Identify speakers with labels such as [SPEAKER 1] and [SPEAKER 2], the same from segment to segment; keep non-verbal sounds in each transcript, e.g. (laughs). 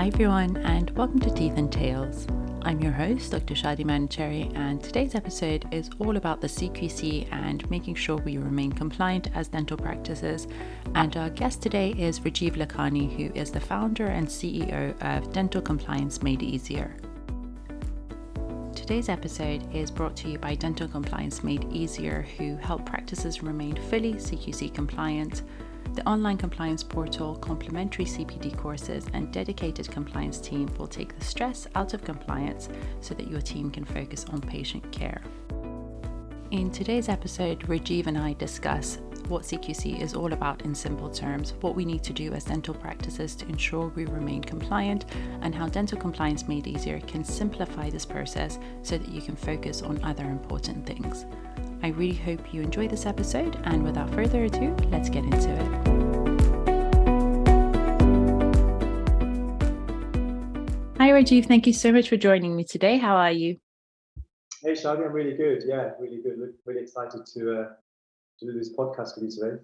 [SPEAKER 1] Hi, everyone, and welcome to Teeth and Tales. I'm your host, Dr. Shadi Manuchehri, and today's episode is all about the CQC and making sure we remain compliant as dental practices. And our guest today is Rajiv Lakhani, who is the founder and CEO of Dental Compliance Made Easier. Today's episode is brought to you by Dental Compliance Made Easier, who help practices remain fully CQC compliant the online compliance portal, complimentary CPD courses, and dedicated compliance team will take the stress out of compliance so that your team can focus on patient care. In today's episode, Rajiv and I discuss what CQC is all about in simple terms, what we need to do as dental practices to ensure we remain compliant, and how Dental Compliance Made Easier can simplify this process so that you can focus on other important things. I really hope you enjoy this episode, and without further ado, let's get into it. Hi, Rajiv. Thank you so much for joining me today. How are you?
[SPEAKER 2] Hey, Shadi. I'm really good. Yeah, really good. Really excited to, uh, to do this podcast with you today.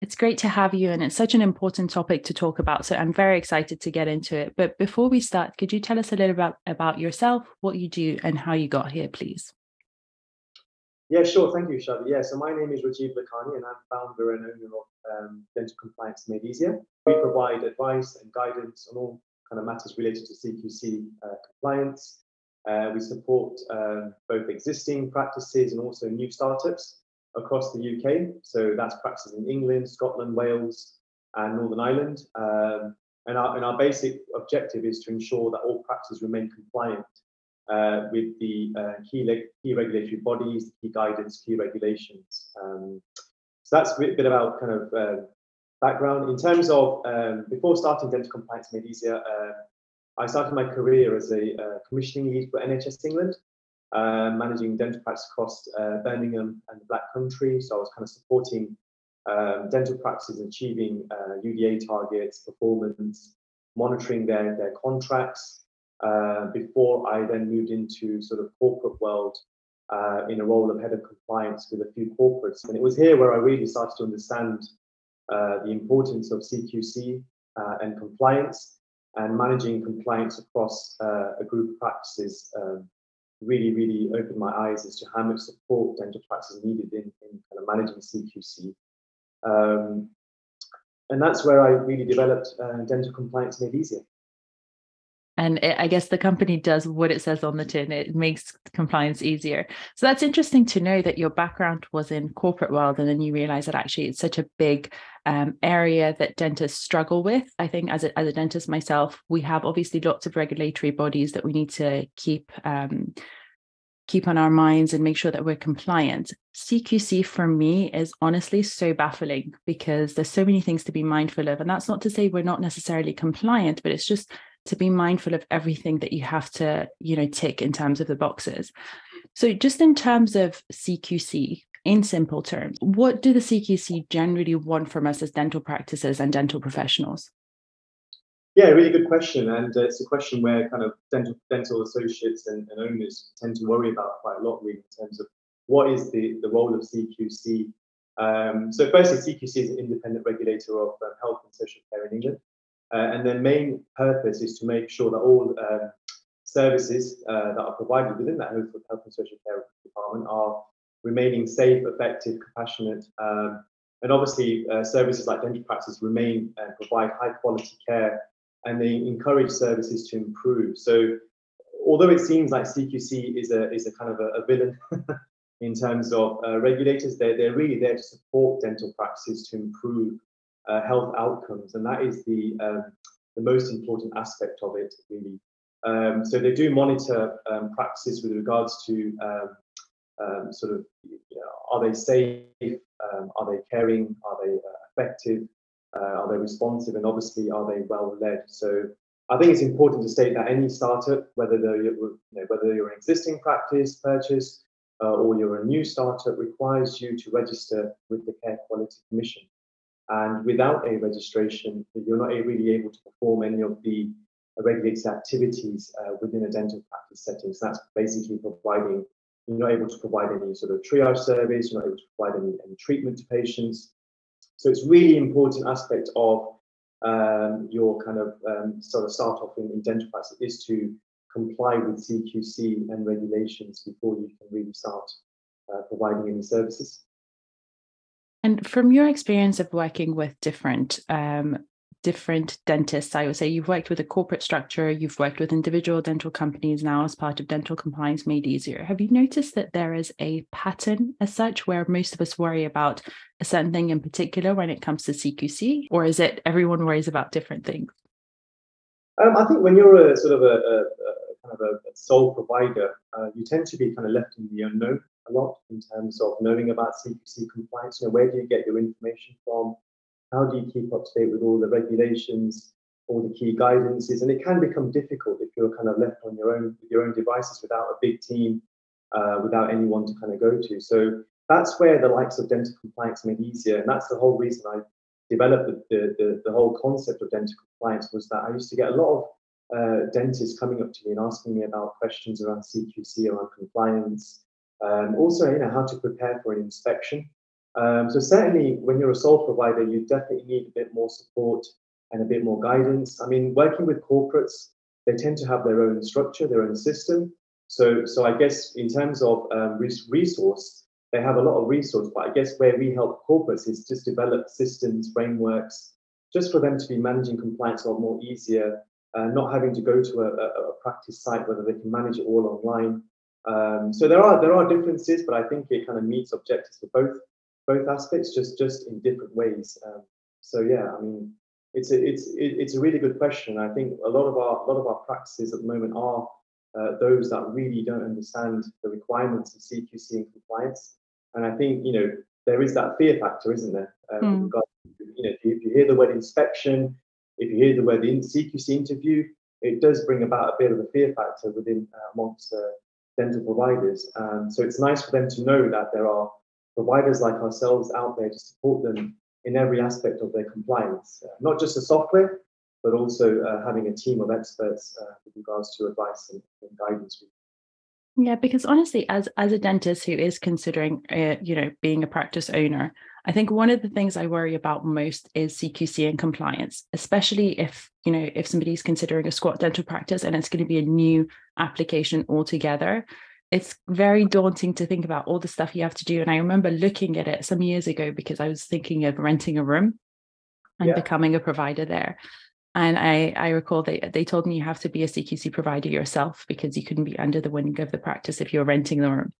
[SPEAKER 1] It's great to have you, and it's such an important topic to talk about. So I'm very excited to get into it. But before we start, could you tell us a little about, about yourself, what you do, and how you got here, please?
[SPEAKER 2] Yeah, sure. Thank you, Shadi. Yeah, so my name is Rajiv Lakhani, and I'm founder and owner of um, Dental Compliance Made Easier. We provide advice and guidance on all kind of matters related to CQC uh, compliance. Uh, we support um, both existing practices and also new startups across the UK. So that's practices in England, Scotland, Wales, and Northern Ireland. Um, and, our, and our basic objective is to ensure that all practices remain compliant uh, with the uh, key, key regulatory bodies, key guidance, key regulations. Um, so that's a bit, about kind of uh, background. In terms of um, before starting dental compliance made easier, uh, I started my career as a uh, commissioning lead for NHS England, uh, managing dental practice across Birmingham and the Black Country. So I was kind of supporting um, dental practices achieving UDA targets, performance, monitoring their, their contracts, uh, before I then moved into sort of corporate world uh, in a role of head of compliance with a few corporates. And it was here where I really started to understand uh, the importance of CQC uh, and compliance and managing compliance across uh, a group of practices. Um, really, really opened my eyes as to how much support dental practices needed in, in kind of managing CQC. Um, and that's where I really developed dental compliance made easier
[SPEAKER 1] and it, i guess the company does what it says on the tin it makes compliance easier so that's interesting to know that your background was in corporate world and then you realize that actually it's such a big um, area that dentists struggle with i think as a, as a dentist myself we have obviously lots of regulatory bodies that we need to keep um, keep on our minds and make sure that we're compliant. CQC for me is honestly so baffling because there's so many things to be mindful of. And that's not to say we're not necessarily compliant, but it's just to be mindful of everything that you have to you know tick in terms of the boxes. So just in terms of cqc in simple terms what do the cqc generally want from us as dental practices and dental professionals?
[SPEAKER 2] Yeah really good question and uh, it's a question where kind of dental dental associates and, and, owners tend to worry about quite a lot really in terms of what is the, the role of cqc um, so firstly cqc is an independent regulator of um, health and social care in england uh, and their main purpose is to make sure that all um, services uh, that are provided within that health, health and social care department are remaining safe, effective, compassionate, um, and obviously uh, services like dental practice remain and provide high quality care, and they encourage services to improve. So, although it seems like CQC is a is a kind of a, a villain (laughs) in terms of uh, regulators, they're they're really there to support dental practices to improve uh, health outcomes, and that is the um, the most important aspect of it, really. Um, so they do monitor um, practices with regards to um, um, sort of you know, are they safe, um, are they caring, are they uh, effective, uh, are they responsive, and obviously are they well led. So I think it's important to state that any startup, whether they're you know, whether you're an existing practice purchase uh, or you're a new startup, requires you to register with the Care Quality Commission. And without a registration, you're not really able to perform any of the regulated activities uh, within a dental practice setting. So that's basically providing, you're not able to provide any sort of triage service, you're not able to provide any, any treatment to patients. So it's really important aspect of um, your kind of um, sort of start off in, in dental practice is to comply with CQC and regulations before you can really start uh, providing any services.
[SPEAKER 1] And from your experience of working with different um, different dentists, I would say you've worked with a corporate structure, you've worked with individual dental companies now as part of dental compliance made easier. Have you noticed that there is a pattern as such where most of us worry about a certain thing in particular when it comes to CQC, or is it everyone worries about different things?
[SPEAKER 2] Um, I think when you're a sort of a, a, a kind of a, sole provider, uh, you tend to be kind of left in the unknown lot in terms of knowing about CQC compliance. You know, where do you get your information from? How do you keep up to date with all the regulations, all the key guidances? And it can become difficult if you're kind of left on your own with your own devices without a big team, uh, without anyone to kind of go to. So that's where the likes of dental compliance made easier, and that's the whole reason I developed the, the, the, the whole concept of dental compliance was that I used to get a lot of uh, dentists coming up to me and asking me about questions around CQC, around compliance, um, also, you know, how to prepare for an inspection. Um, so certainly, when you're a sole provider, you definitely need a bit more support and a bit more guidance. I mean, working with corporates, they tend to have their own structure, their own system. So, so I guess in terms of um, resource, they have a lot of resource. But I guess where we help corporates is just develop systems, frameworks, just for them to be managing compliance a lot more easier, uh, not having to go to a, a, a practice site, whether they can manage it all online. Um, so there are there are differences, but I think it kind of meets objectives for both both aspects, just just in different ways. Um, so yeah, I mean, it's a it's it's a really good question. I think a lot of our a lot of our practices at the moment are uh, those that really don't understand the requirements of CQC and compliance. And I think you know there is that fear factor, isn't there? Um, mm. you know, if you hear the word inspection, if you hear the word CQC interview, it does bring about a bit of a fear factor within uh, amongst uh, dental providers. Um, so it's nice for them to know that there are providers like ourselves out there to support them in every aspect of their compliance, uh, not just the software, but also uh, having a team of experts uh, with regards to advice and, and guidance.
[SPEAKER 1] Yeah, because honestly, as as a dentist who is considering, uh, you know, being a practice owner, I think one of the things I worry about most is CQC and compliance, especially if, you know, if somebody's considering a squat dental practice and it's going to be a new application altogether. It's very daunting to think about all the stuff you have to do. And I remember looking at it some years ago because I was thinking of renting a room and yeah. becoming a provider there. And I, I recall they, they told me you have to be a CQC provider yourself because you couldn't be under the wing of the practice if you're renting the room.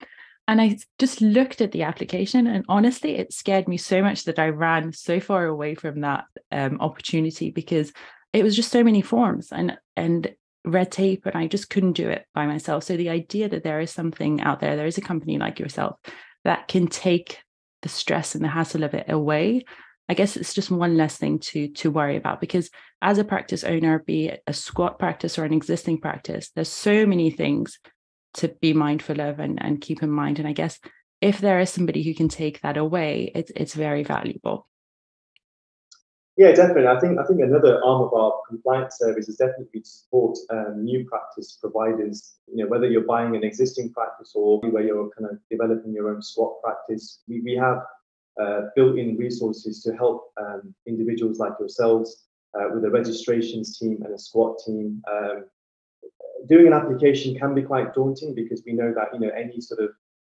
[SPEAKER 1] And I just looked at the application, and honestly, it scared me so much that I ran so far away from that um, opportunity because it was just so many forms and and red tape, and I just couldn't do it by myself. So the idea that there is something out there, there is a company like yourself that can take the stress and the hassle of it away. I guess it's just one less thing to to worry about because as a practice owner, be it a squat practice or an existing practice, there's so many things to be mindful of and, and keep in mind. And I guess if there is somebody who can take that away, it's it's very valuable.
[SPEAKER 2] Yeah, definitely. I think I think another arm of our compliance service is definitely to support um, new practice providers. You know, whether you're buying an existing practice or where you're kind of developing your own squat practice, we, we have uh, built-in resources to help um, individuals like yourselves uh, with a registrations team and a squat team um, doing an application can be quite daunting because we know that you know any sort of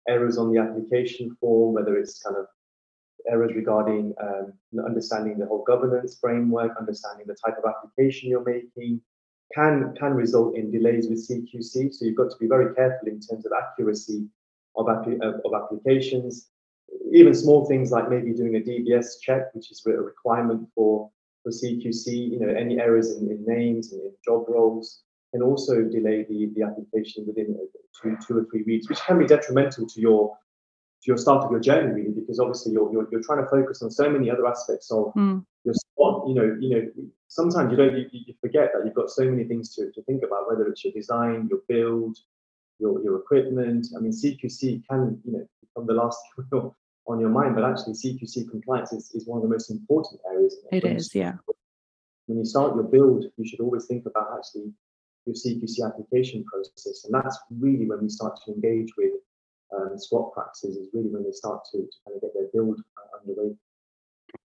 [SPEAKER 2] errors on the application form, whether it's kind of errors regarding um, understanding the whole governance framework, understanding the type of application you're making, can can result in delays with CQC. So you've got to be very careful in terms of accuracy of, of, applications. Even small things like maybe doing a DBS check, which is a requirement for for CQC. You know, any errors in, in names and in job roles can also delay the, the application within two, two or three weeks, which can be detrimental to your to your start of your journey, really, because obviously you're, you're, you're trying to focus on so many other aspects of mm. your spot. You know, you know, sometimes you don't you, you forget that you've got so many things to, to think about, whether it's your design, your build, your your equipment. I mean, CQC can you know become the last (laughs) on your mind, but actually CQC compliance is, is one of the most important areas.
[SPEAKER 1] It is, yeah.
[SPEAKER 2] When you start your build, you should always think about actually your CQC application process. And that's really when we start to engage with um, squat practices, is really when they start to, to kind of get their build uh, underway.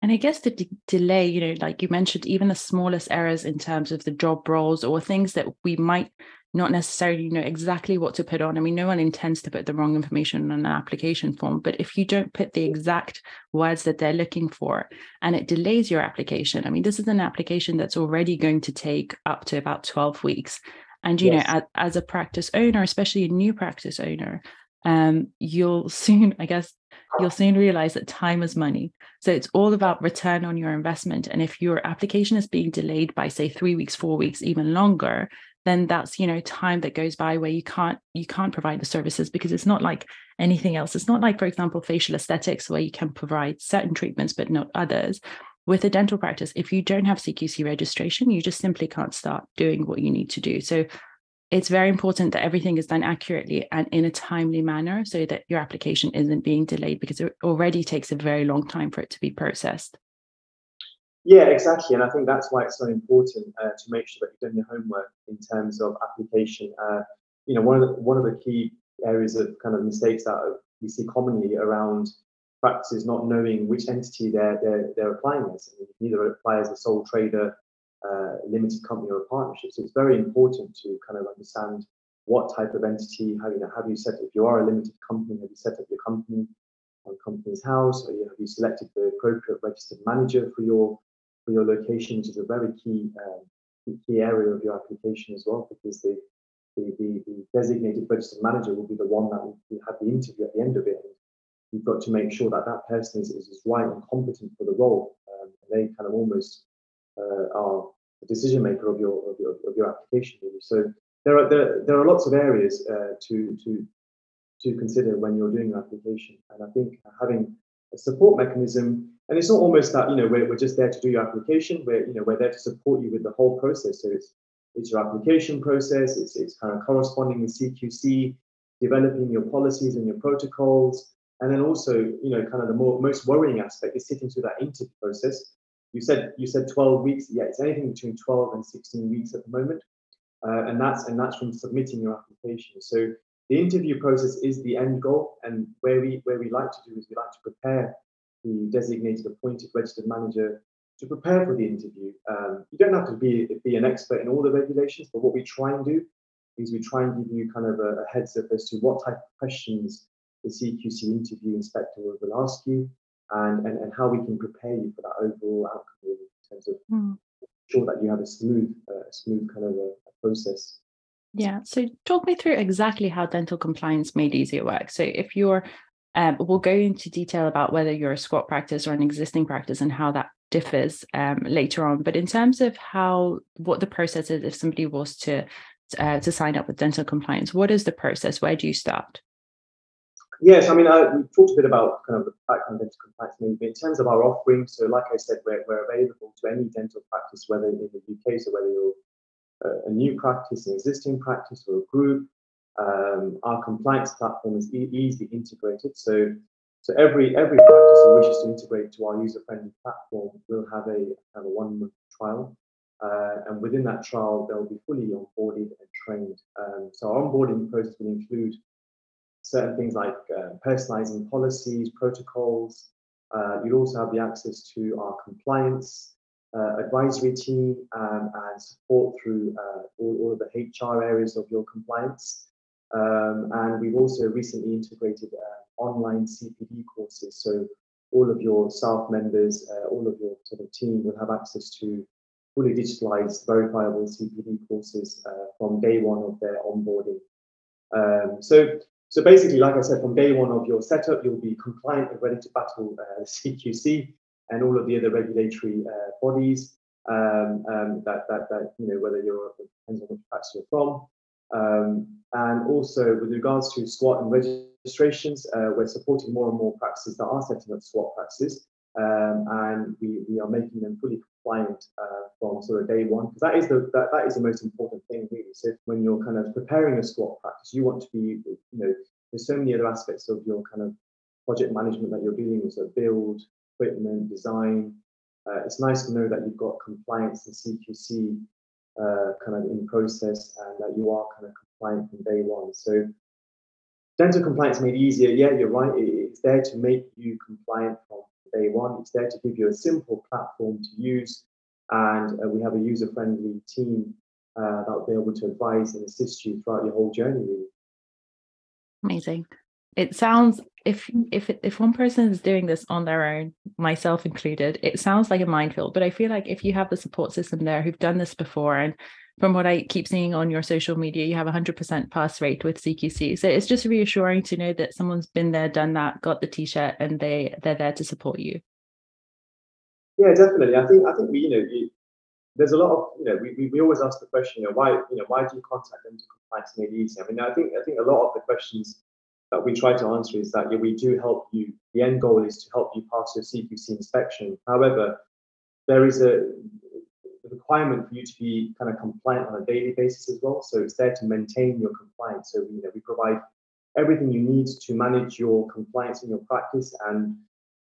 [SPEAKER 1] And I guess the delay, you know, like you mentioned, even the smallest errors in terms of the job roles or things that we might not necessarily know exactly what to put on. I mean, no one intends to put the wrong information on an application form, but if you don't put the exact words that they're looking for and it delays your application, I mean, this is an application that's already going to take up to about 12 weeks. And, you yes. know, as, as, a practice owner, especially a new practice owner, um, you'll (laughs) soon, I guess, you'll soon realize that time is money. So it's all about return on your investment. And if your application is being delayed by, say, three weeks, four weeks, even longer, then that's you know time that goes by where you can't you can't provide the services because it's not like anything else. It's not like for example facial aesthetics where you can provide certain treatments but not others. With a dental practice if you don't have cqc registration you just simply can't start doing what you need to do. So it's very important that everything is done accurately and in a timely manner so that your application isn't being delayed because it already takes a very long time for it to be processed
[SPEAKER 2] yeah, exactly. And I think that's why it's so important uh, to make sure that you've done your homework in terms of application. Uh, you know, one of the one of the key areas of kind of mistakes that we see commonly around practices not knowing which entity they're they're, they're applying as. I mean, either apply as a sole trader, uh, limited company, or a partnership. So it's very important to kind of understand what type of entity, how you know, have you set if you are a limited company, have you set up your company on Companies House, or you have you selected the appropriate registered manager for your for your location, which is a very key um, key area of your application as well, because the, the, the, the designated registered manager will be the one that will have the interview at the end of it. And you've got to make sure that that person is, is right and competent for the role. Um, they kind of almost uh, are the decision maker of your of your, of your application. So there are there, there are lots of areas uh, to to to consider when you're doing an application, and I think having a support mechanism and it's not almost that you know we're, we're just there to do your application. We're you know we're there to support you with the whole process. So it's it's your application process. It's it's kind of corresponding with cqc developing your policies and your protocols. And then also you know kind of the more most worrying aspect is sitting through that interview process. You said you said 12 weeks. Yeah it's anything between 12 and 16 weeks at the moment. Uh, and that's and that's from submitting your application. So the interview process is the end goal. And where we where we like to do is we like to prepare the designated appointed registered manager to prepare for the interview. Um, you don't have to be, be an expert in all the regulations, but what we try and do is we try and give you kind of a, a heads up as to what type of questions the CQC interview inspector will ask you and, and, and how we can prepare you for that overall outcome in terms of mm. sure that you have a smooth, uh, smooth kind of a, a process.
[SPEAKER 1] Yeah. So talk me through exactly how dental compliance made easier works. So if you're um, we'll go into detail about whether you're a squat practice or an existing practice and how that differs um, later on. But in terms of how what the process is, if somebody was to uh, to sign up with dental compliance, what is the process? Where do you start?
[SPEAKER 2] Yes, I mean, I, we talked a bit about kind of the background dental compliance movement in terms of our offering. So, like I said, we're, we're available to any dental practice, whether in the UK, so whether you're a new practice, an existing practice, or a group, um, our compliance platform is e- easily integrated. So, so every every practice who wishes to integrate to our user-friendly platform will have a have a one-month trial, uh, and within that trial, they'll be fully onboarded and trained. Um, so our onboarding process will include certain things like uh, personalizing policies, protocols. Uh, you'll also have the access to our compliance uh, advisory team um, and support through uh, all, all, of the HR areas of your compliance. Um, and we've also recently integrated uh, online CPD courses. So all of your staff members, uh, all of your sort of team will have access to fully digitalized, verifiable CPD courses uh, from day one of their onboarding. Um, so, so basically, like I said, from day one of your setup, you'll be compliant and ready to battle uh, (laughs) CQC and all of the other regulatory uh, bodies. Um, um, that, that, that, you know, whether you're, depends on which practice you're from. Um, and also with regards to squat and registrations, uh, we're supporting more and more practices that are setting up squat practices. Um, and we, we are making them fully compliant uh, from sort of day one because that is the that, that is the most important thing really. So when you're kind of preparing a squat practice, you want to be you know there's so many other aspects of your kind of project management that you're dealing with, so build, equipment, design. Uh, it's nice to know that you've got compliance and CQC uh, kind of in process and that you are kind of compliant from day one. So dental compliance made easier. Yeah, you're right. It's there to make you compliant from day one. It's there to give you a simple platform to use, and uh, we have a user-friendly team uh, that will be able to advise and assist you throughout your whole journey.
[SPEAKER 1] Amazing. It sounds if if if one person is doing this on their own, myself included, it sounds like a minefield. But I feel like if you have the support system there who've done this before and from what I keep seeing on your social media, you have a 100% pass rate with CQC. So it's just reassuring to know that someone's been there, done that, got the t-shirt, and they they're there to support you.
[SPEAKER 2] Yeah, definitely. I think I think we, you know, you, there's a lot of, you know, we, we, we always ask the question, you know, why, you know, why do you contact them to compliance easy? I mean, I think I think a lot of the questions that we try to answer is that yeah, we do help you. The end goal is to help you pass your CQC inspection. However, there is a requirement for you to be kind of compliant on a daily basis as well. So it's there to maintain your compliance. So you know we provide everything you need to manage your compliance in your practice. And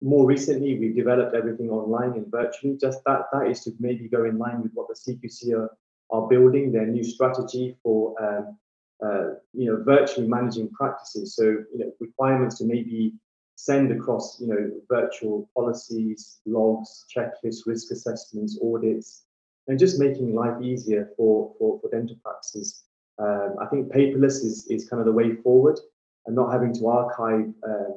[SPEAKER 2] more recently, we've developed everything online and virtually. Just that that is to maybe go in line with what the CQC are, are building their new strategy for. Um, uh, you know, virtually managing practices. So, you know, requirements to maybe send across, you know, virtual policies, logs, checklists, risk assessments, audits, and just making life easier for, for, for dental practices. Um, I think paperless is, is kind of the way forward and not having to archive uh,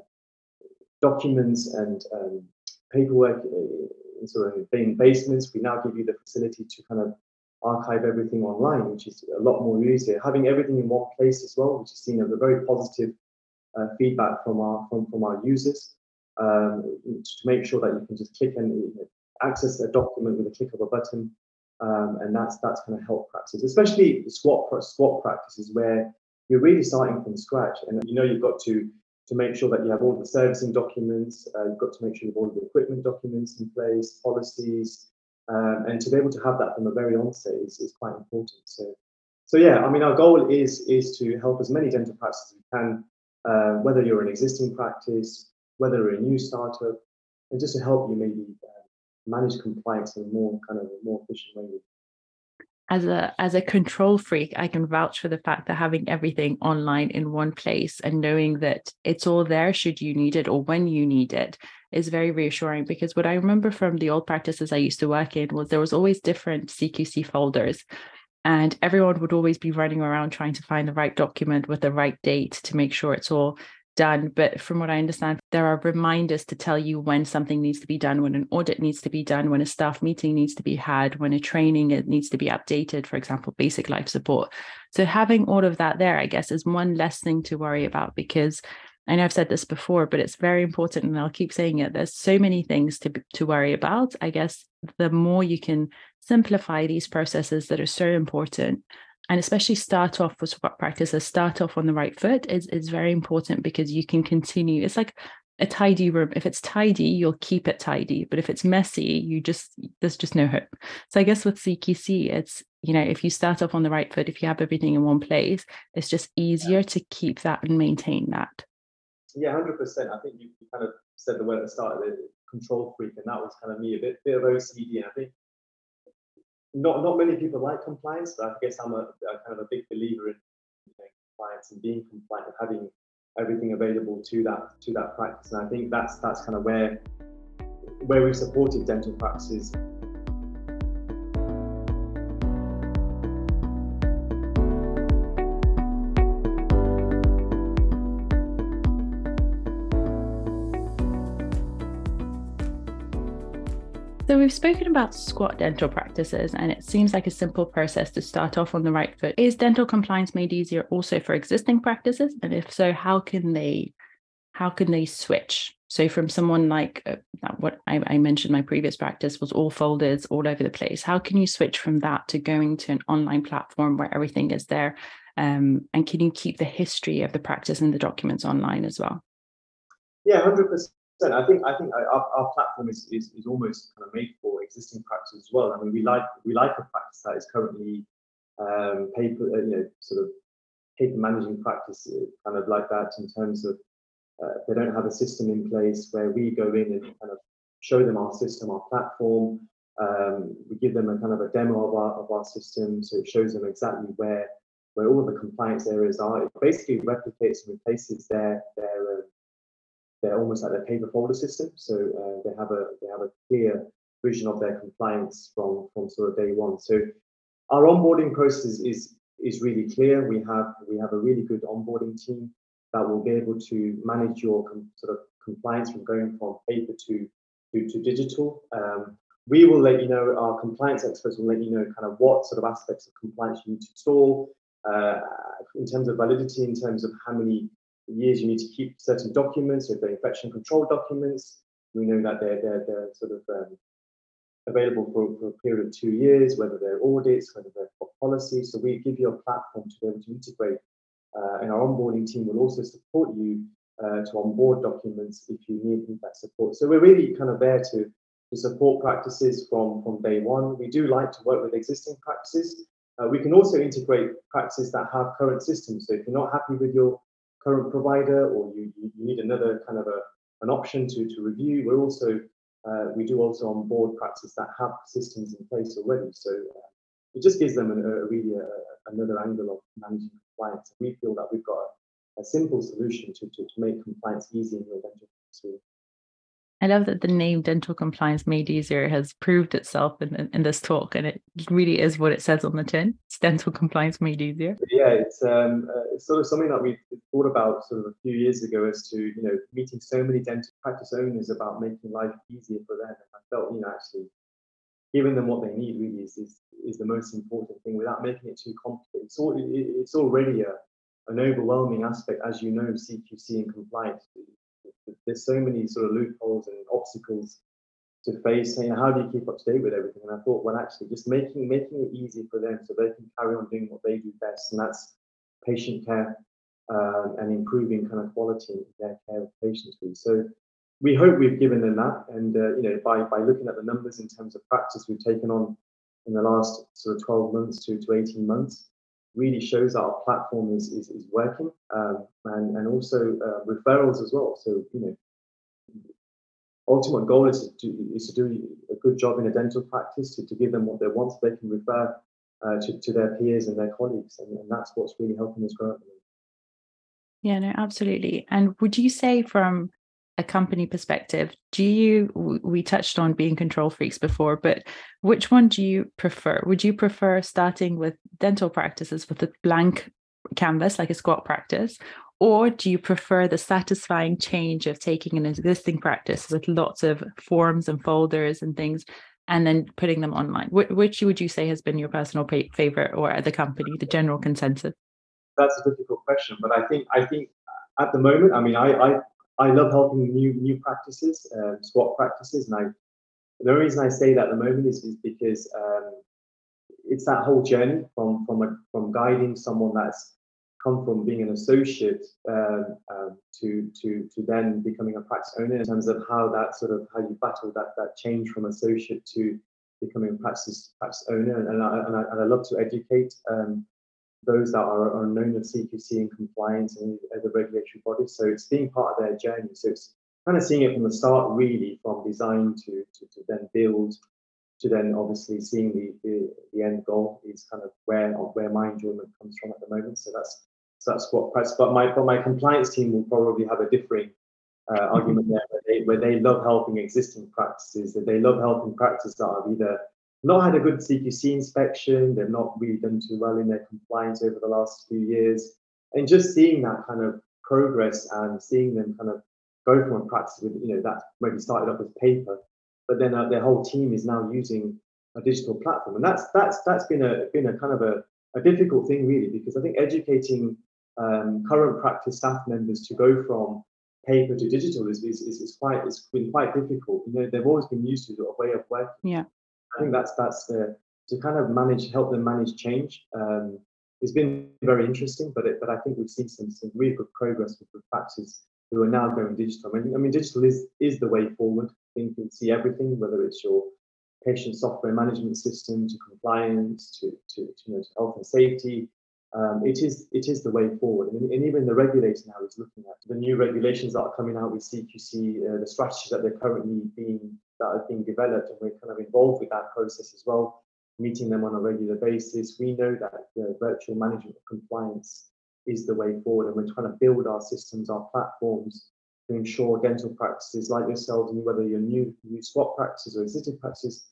[SPEAKER 2] documents and um, paperwork uh, in sort of basements. We now give you the facility to kind of archive everything online, which is a lot more easier. Having everything in one place as well, which is seen as a very positive uh, feedback from our from, from our users um, to make sure that you can just click and access a document with a click of a button um, and that's that's going to help practices, especially SWOT squat practices where you're really starting from scratch, and you know you've got to to make sure that you have all the servicing documents, uh, you've got to make sure you have all the equipment documents in place, policies, um, and to be able to have that from the very onset is, is quite important. So, so yeah, I mean, our goal is is to help as many dental practices as we can, uh, whether you're an existing practice, whether you're a new startup, and just to help you maybe uh, manage compliance in a more kind of more efficient way.
[SPEAKER 1] As a as a control freak, I can vouch for the fact that having everything online in one place and knowing that it's all there should you need it or when you need it is very reassuring because what I remember from the old practices I used to work in was there was always different CQC folders and everyone would always be running around trying to find the right document with the right date to make sure it's all done. But from what I understand, there are reminders to tell you when something needs to be done, when an audit needs to be done, when a staff meeting needs to be had, when a training it needs to be updated, for example, basic life support. So having all of that there, I guess, is one less thing to worry about because I know I've said this before, but it's very important, and I'll keep saying it. There's so many things to to worry about. I guess the more you can simplify these processes that are so important, and especially start off with squat practices, start off on the right foot is, is very important because you can continue. It's like a tidy room. If it's tidy, you'll keep it tidy. But if it's messy, you just there's just no hope. So I guess with CQC, it's you know, if you start off on the right foot, if you have everything in one place, it's just easier to keep that and maintain that.
[SPEAKER 2] Yeah, hundred percent. I think you, you, kind of said the word at the start, the control freak, and that was kind of me a bit bit of OCD. And I think not not many people like compliance, but I guess I'm a, a kind of a big believer in you know, compliance and being compliant and having everything available to that to that practice. And I think that's that's kind of where where we've supported dental practices
[SPEAKER 1] we've spoken about squat dental practices, and it seems like a simple process to start off on the right foot. Is dental compliance made easier also for existing practices? And if so, how can they how can they switch? So, from someone like uh, what I, I mentioned, my previous practice was all folders all over the place. How can you switch from that to going to an online platform where everything is there? Um, and can you keep the history of the practice and the documents online as well?
[SPEAKER 2] Yeah, hundred percent. I think I think our, our platform is, is, is almost kind of made for existing practice as well. I mean, we like we like a practice that is currently um, paper, uh, you know, sort of paper managing practice, uh, kind of like that in terms of uh, they don't have a system in place where we go in and kind of show them our system, our platform. Um, we give them a kind of a demo of our of our system, so it shows them exactly where where all the compliance areas are. It basically replicates and replaces their their um, they're almost like their paper folder system. So uh, they have a they have a clear vision of their compliance from from sort of day one. So our onboarding process is is really clear. We have we have a really good onboarding team that will be able to manage your com- sort of compliance from going from paper to to, to digital. Um, we will let you know, our compliance experts will let you know kind of what sort of aspects of compliance you need to install uh, in terms of validity, in terms of how many years you need to keep certain documents, if they're infection control documents. We know that they're, they're, they're sort of um, available for, for a period of two years, whether they're audits, whether they're policies. So we give you a platform to be able to integrate, uh, and our onboarding team will also support you uh, to onboard documents if you need that support. So we're really kind of there to to support practices from from day one. We do like to work with existing practices. Uh, we can also integrate practices that have current systems. So if you're not happy with your current provider or you, you need another kind of a, an option to, to review, we're also uh, we do also onboard practices that have systems in place already. So uh, it just gives them a, a really a, another angle of managing compliance. We feel that we've got a, a simple solution to, to, to make compliance easy in your dental suite.
[SPEAKER 1] I love that the name dental compliance made easier has proved itself in, in this talk, and it really is what it says on the tin. It's dental compliance made easier.
[SPEAKER 2] Yeah, it's um, uh, it's sort of something that we thought about sort of a few years ago as to you know meeting so many dental practice owners about making life easier for them. And I felt you know actually giving them what they need really is is, is the most important thing without making it too complicated. It's, all, it, it's already a, an overwhelming aspect, as you know, CQC and compliance there's so many sort of loopholes and obstacles to face. You know, how do you keep up to date with everything? And I thought, well, actually, just making making it easy for them so they can carry on doing what they do best, and that's patient care um, and improving kind of quality in their care of patients. So we hope we've given them that, and uh, you know, by by looking at the numbers in terms of practice we've taken on in the last sort of 12 months to, to 18 months, really shows that our platform is is, is working, um, and and also uh, referrals as well. So you know, ultimate goal is to is to do a good job in a dental practice to, to give them what they want, so they can refer uh, to to their peers and their colleagues, and, and that's what's really helping us grow.
[SPEAKER 1] Yeah, no, absolutely. And would you say from a company perspective, do you, we touched on being control freaks before, but which one do you prefer? Would you prefer starting with dental practices with a blank canvas, like a squat practice? Or do you prefer the satisfying change of taking an existing practice with lots of forms and folders and things and then putting them online? which would you say has been your personal favorite or the company, the general consensus?
[SPEAKER 2] That's a difficult question, but I think I think at the moment, I mean, I, I I love helping new new practices, uh, squat practices, and I. The reason I say that at the moment is, is because um, it's that whole journey from from a, from guiding someone that's come from being an associate um, um, to to to then becoming a practice owner in terms of how that sort of how you battle that that change from associate to becoming a practice practice owner and, and, I, and, I, and I love to educate um, those that are, are known of CQC and compliance and the regulatory bodies. So it's being part of their journey. So it's kind of seeing it from the start, really, from design to, to, to then build, to then obviously seeing the, the, the end goal is kind of where where my enjoyment comes from at the moment. So that's so that's what press. But my but my compliance team will probably have a differing uh, argument there, where they, where they love helping existing practices, that they love helping practices that have either not had a good CQC inspection. They've not really done too well in their compliance over the last few years. And just seeing that kind of progress and seeing them kind of go from a practice with, you know, that maybe started off with paper, but then uh, their whole team is now using a digital platform. And that's that's that's been a been a kind of a, a difficult thing really, because I think educating um, current practice staff members to go from paper to digital is, is, is, quite it's been quite difficult. You know, they've always been used to a way of working.
[SPEAKER 1] Yeah.
[SPEAKER 2] I think that's that's the to kind of manage, help them manage change. Um, it's been very interesting, but it, but I think we've seen some some really good progress with the practices who are now going digital. I mean, I mean, digital is is the way forward. I think you can see everything, whether it's your patient software management system to compliance to to, to, you know, to health and safety. Um, it is it is the way forward, and, and, even the regulator now is looking at the new regulations that are coming out with CQC, uh, the strategies that they're currently being that are being developed, and we're kind of involved with that process as well, meeting them on a regular basis. We know that the virtual management of compliance is the way forward, and we're trying to build our systems, our platforms to ensure dental practices like yourselves, and whether you're new, new squat practices or existing practices,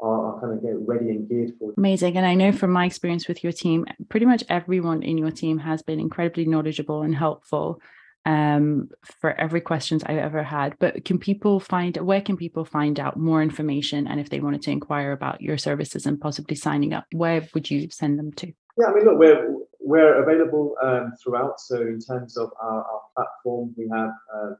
[SPEAKER 2] are, are kind of get ready and geared for.
[SPEAKER 1] Amazing. And I know from my experience with your team, pretty much everyone in your team has been incredibly knowledgeable and helpful um, for every questions I've ever had. But can people find where can people find out more information? And if they wanted to inquire about your services and possibly signing up, where would you send them to?
[SPEAKER 2] Yeah, I mean, look, we're we're available um, throughout. So in terms of our, our platform, we have um,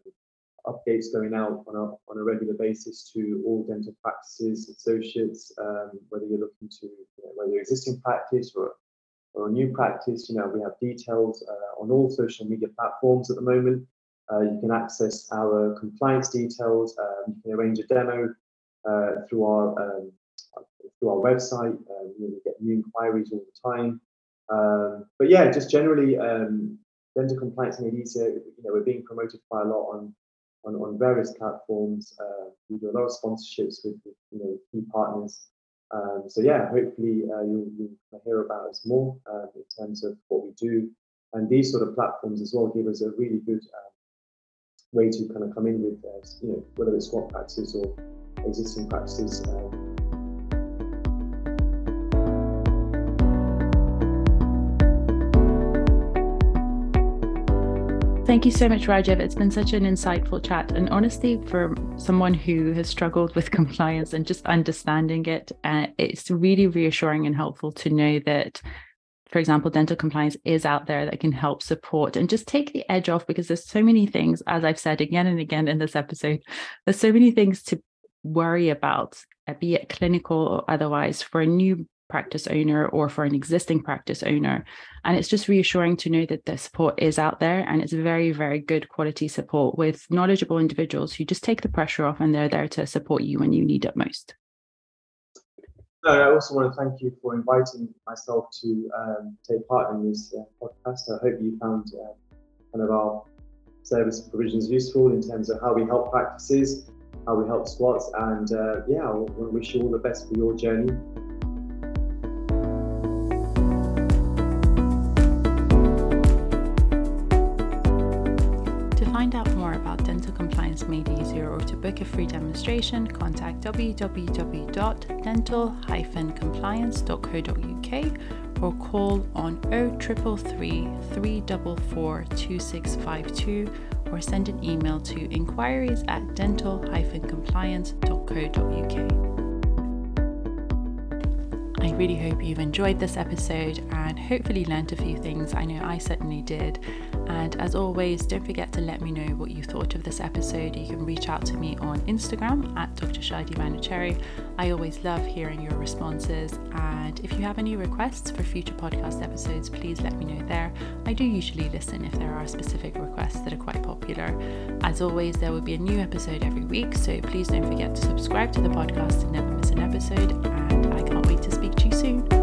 [SPEAKER 2] updates going out on a, on a regular basis to all dental practices, associates, um, whether you're looking to, you know, whether you're existing practice or, or a new practice, you know, we have details uh, on all social media platforms at the moment. Uh, you can access our compliance details. Um, you can arrange a demo uh, through our um, through our website. Um, we get new inquiries all the time. Um, but yeah, just generally, um, dental compliance made easier. You know, we're being promoted quite a lot on on, on various platforms. Uh, we do a lot of sponsorships with, with you know key partners. Um, so yeah, hopefully uh, you'll, you'll, hear about us more uh, in terms of what we do, and these sort of platforms as well give us a really good um, way to kind of come in with uh, you know whether it's squat practices or existing practices. Um,
[SPEAKER 1] Thank you so much, Rajiv. It's been such an insightful chat. And honestly, for someone who has struggled with (laughs) compliance and just understanding it, uh, it's really reassuring and helpful to know that, for example, dental compliance is out there that can help support and just take the edge off because there's so many things, as I've said again and again in this episode, there's so many things to worry about, be it clinical or otherwise, for a new practice owner or for an existing practice owner. And it's just reassuring to know that the support is out there and it's very, very good quality support with knowledgeable individuals who just take the pressure off and they're there to support you when you need it most.
[SPEAKER 2] I also want to thank you for inviting myself to um, take part in this uh, podcast. I hope you found uh, kind of our service provisions useful in terms of how we help practices, how we help squats, and uh, yeah, I wish you all the best for your journey.
[SPEAKER 1] Made easier or to book a free demonstration, contact www.dental-compliance.co.uk or call on 0333 344 2652 or send an email to inquiries at dental-compliance.co.uk. I really hope you've enjoyed this episode and hopefully learned a few things. I know I certainly did. And as always, don't forget to let me know what you thought of this episode. You can reach out to me on Instagram at Dr. Shadi Manuchehri. I always love hearing your responses. And if you have any requests for future podcast episodes, please let me know there. I do usually listen if there are specific requests that are quite popular. As always, there will be a new episode every week, so please don't forget to subscribe to the podcast to never miss an episode. And I can't wait to speak to you soon.